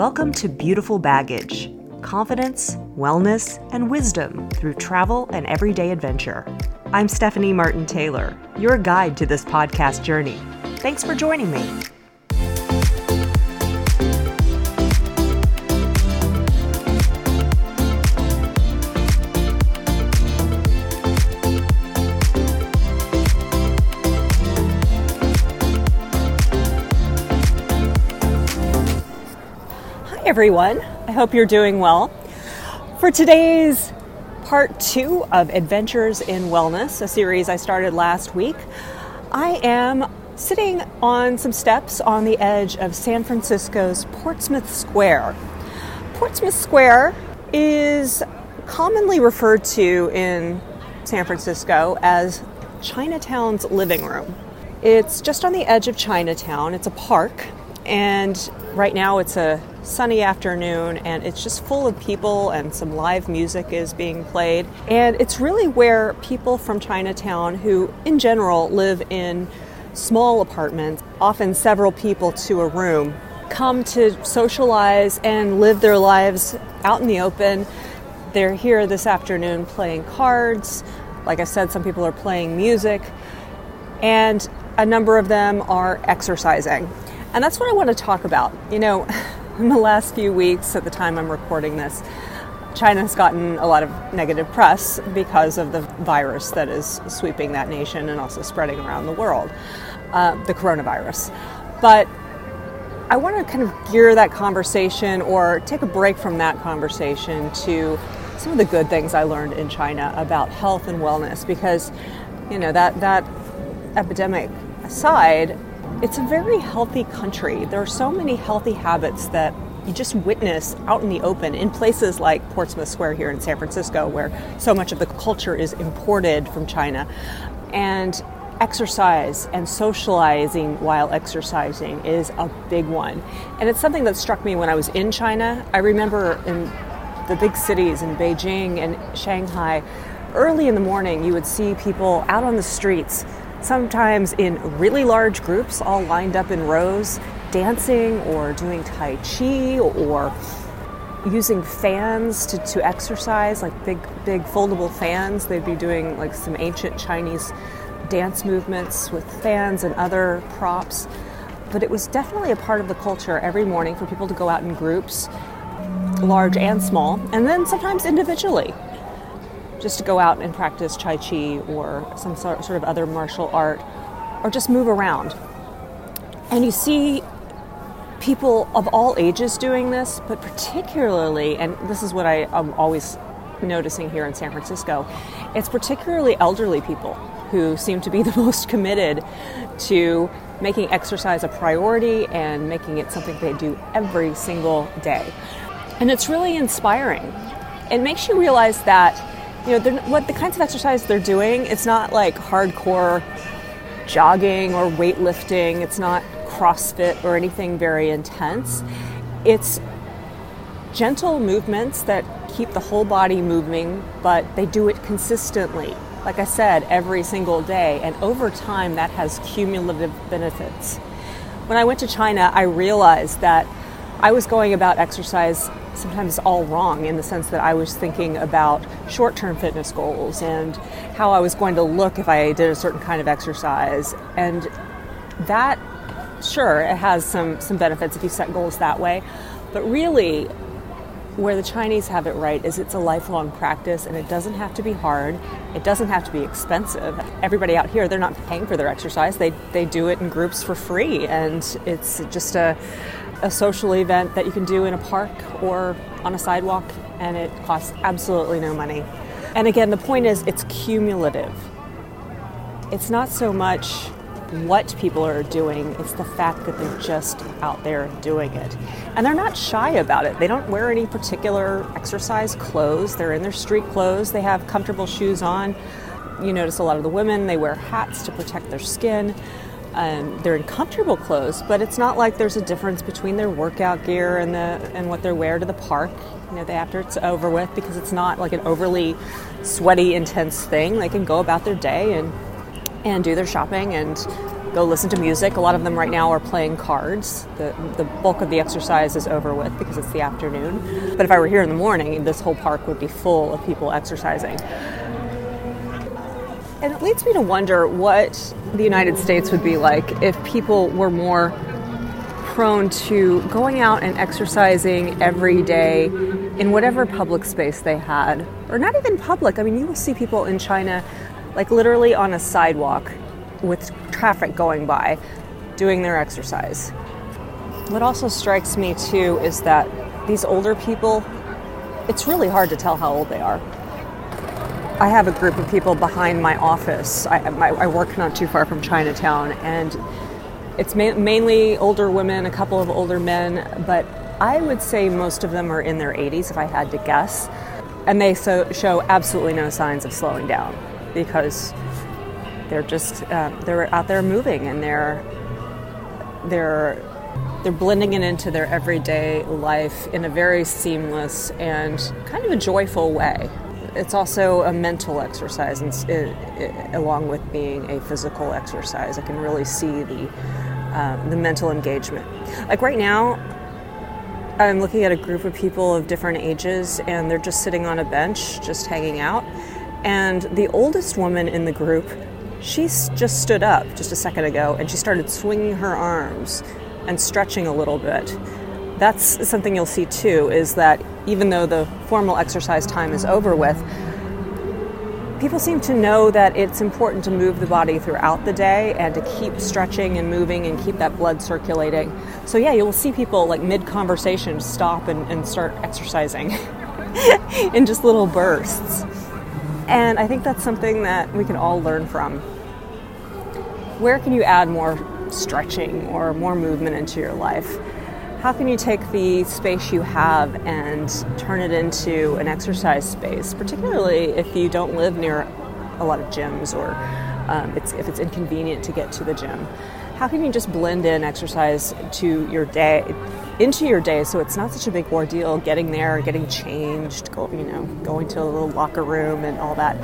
Welcome to Beautiful Baggage confidence, wellness, and wisdom through travel and everyday adventure. I'm Stephanie Martin Taylor, your guide to this podcast journey. Thanks for joining me. Everyone. I hope you're doing well. For today's part two of Adventures in Wellness, a series I started last week, I am sitting on some steps on the edge of San Francisco's Portsmouth Square. Portsmouth Square is commonly referred to in San Francisco as Chinatown's living room. It's just on the edge of Chinatown. It's a park, and right now it's a sunny afternoon and it's just full of people and some live music is being played. And it's really where people from Chinatown who, in general, live in small apartments, often several people to a room, come to socialize and live their lives out in the open. They're here this afternoon playing cards. Like I said, some people are playing music, and a number of them are exercising. And that's what I want to talk about. You know, in the last few weeks, at the time I'm recording this, China has gotten a lot of negative press because of the virus that is sweeping that nation and also spreading around the world, uh, the coronavirus. But I want to kind of gear that conversation or take a break from that conversation to some of the good things I learned in China about health and wellness because, you know, that, that epidemic aside, it's a very healthy country. There are so many healthy habits that you just witness out in the open in places like Portsmouth Square here in San Francisco, where so much of the culture is imported from China. And exercise and socializing while exercising is a big one. And it's something that struck me when I was in China. I remember in the big cities in Beijing and Shanghai, early in the morning, you would see people out on the streets sometimes in really large groups, all lined up in rows, dancing or doing Tai Chi or using fans to, to exercise, like big, big foldable fans. They'd be doing like some ancient Chinese dance movements with fans and other props. But it was definitely a part of the culture every morning for people to go out in groups, large and small, and then sometimes individually just to go out and practice Tai Chi or some sort, sort of other martial art or just move around. And you see people of all ages doing this, but particularly, and this is what I am always noticing here in San Francisco, it's particularly elderly people who seem to be the most committed to making exercise a priority and making it something they do every single day. And it's really inspiring. It makes you realize that you know, what the kinds of exercise they're doing, it's not like hardcore jogging or weightlifting. It's not CrossFit or anything very intense. It's gentle movements that keep the whole body moving, but they do it consistently. Like I said, every single day. And over time, that has cumulative benefits. When I went to China, I realized that I was going about exercise sometimes all wrong in the sense that I was thinking about short term fitness goals and how I was going to look if I did a certain kind of exercise. And that, sure, it has some, some benefits if you set goals that way. But really, where the Chinese have it right is it's a lifelong practice and it doesn't have to be hard. It doesn't have to be expensive. Everybody out here, they're not paying for their exercise. They, they do it in groups for free and it's just a a social event that you can do in a park or on a sidewalk, and it costs absolutely no money. And again, the point is it's cumulative. It's not so much what people are doing, it's the fact that they're just out there doing it. And they're not shy about it. They don't wear any particular exercise clothes, they're in their street clothes, they have comfortable shoes on. You notice a lot of the women, they wear hats to protect their skin um, they're in comfortable clothes, but it's not like there's a difference between their workout gear and the and what they wear to the park. You know, after it's over with, because it's not like an overly sweaty, intense thing. They can go about their day and and do their shopping and go listen to music. A lot of them right now are playing cards. The, the bulk of the exercise is over with because it's the afternoon. But if I were here in the morning, this whole park would be full of people exercising. And it leads me to wonder what the United States would be like if people were more prone to going out and exercising every day in whatever public space they had. Or not even public. I mean, you will see people in China, like literally on a sidewalk with traffic going by, doing their exercise. What also strikes me too is that these older people, it's really hard to tell how old they are. I have a group of people behind my office. I, my, I work not too far from Chinatown, and it's ma- mainly older women, a couple of older men, but I would say most of them are in their 80s if I had to guess. And they so, show absolutely no signs of slowing down because they're just uh, they're out there moving and they're they're they're blending it into their everyday life in a very seamless and kind of a joyful way it's also a mental exercise, and it, it, along with being a physical exercise. I can really see the uh, the mental engagement. Like right now, I'm looking at a group of people of different ages, and they're just sitting on a bench, just hanging out. And the oldest woman in the group, she just stood up just a second ago, and she started swinging her arms and stretching a little bit that's something you'll see too is that even though the formal exercise time is over with, people seem to know that it's important to move the body throughout the day and to keep stretching and moving and keep that blood circulating. So, yeah, you'll see people like mid conversation stop and, and start exercising in just little bursts. And I think that's something that we can all learn from. Where can you add more stretching or more movement into your life? How can you take the space you have and turn it into an exercise space, particularly if you don't live near a lot of gyms or um, it's, if it's inconvenient to get to the gym? How can you just blend in exercise to your day, into your day, so it's not such a big ordeal getting there, getting changed, go, you know, going to a little locker room and all that.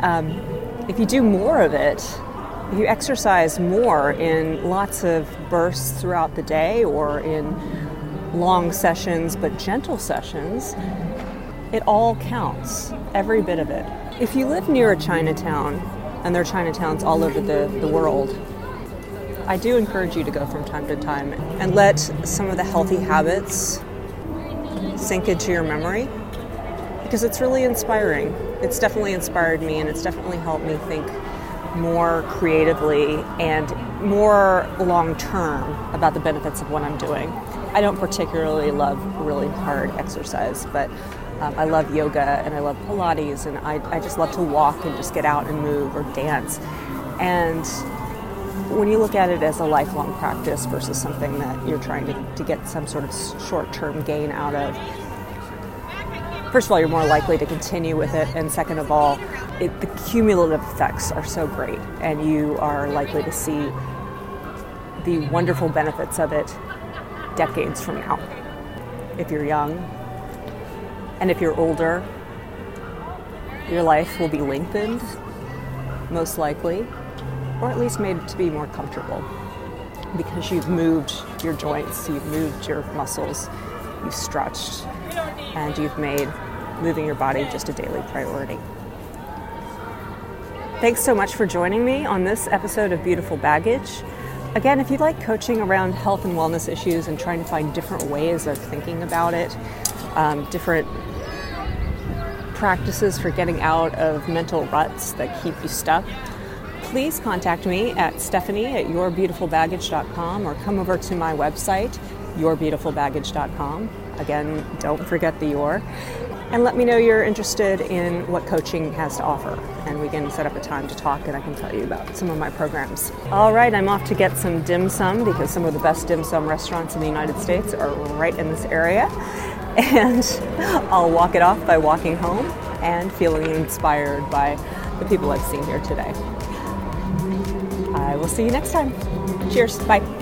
Um, if you do more of it, you exercise more in lots of bursts throughout the day or in long sessions but gentle sessions, it all counts, every bit of it. If you live near a Chinatown, and there are Chinatowns all over the, the world, I do encourage you to go from time to time and let some of the healthy habits sink into your memory because it's really inspiring. It's definitely inspired me and it's definitely helped me think more creatively and more long term about the benefits of what I'm doing. I don't particularly love really hard exercise, but um, I love yoga and I love Pilates and I, I just love to walk and just get out and move or dance. And when you look at it as a lifelong practice versus something that you're trying to, to get some sort of short term gain out of, first of all, you're more likely to continue with it, and second of all, it, the cumulative effects are so great, and you are likely to see the wonderful benefits of it decades from now. If you're young, and if you're older, your life will be lengthened, most likely, or at least made to be more comfortable because you've moved your joints, you've moved your muscles, you've stretched, and you've made moving your body just a daily priority. Thanks so much for joining me on this episode of Beautiful Baggage. Again, if you'd like coaching around health and wellness issues and trying to find different ways of thinking about it, um, different practices for getting out of mental ruts that keep you stuck, please contact me at stephanie at yourbeautifulbaggage.com or come over to my website, yourbeautifulbaggage.com. Again, don't forget the your and let me know you're interested in what coaching has to offer. And we can set up a time to talk and I can tell you about some of my programs. All right, I'm off to get some dim sum because some of the best dim sum restaurants in the United States are right in this area. And I'll walk it off by walking home and feeling inspired by the people I've seen here today. I will see you next time. Cheers. Bye.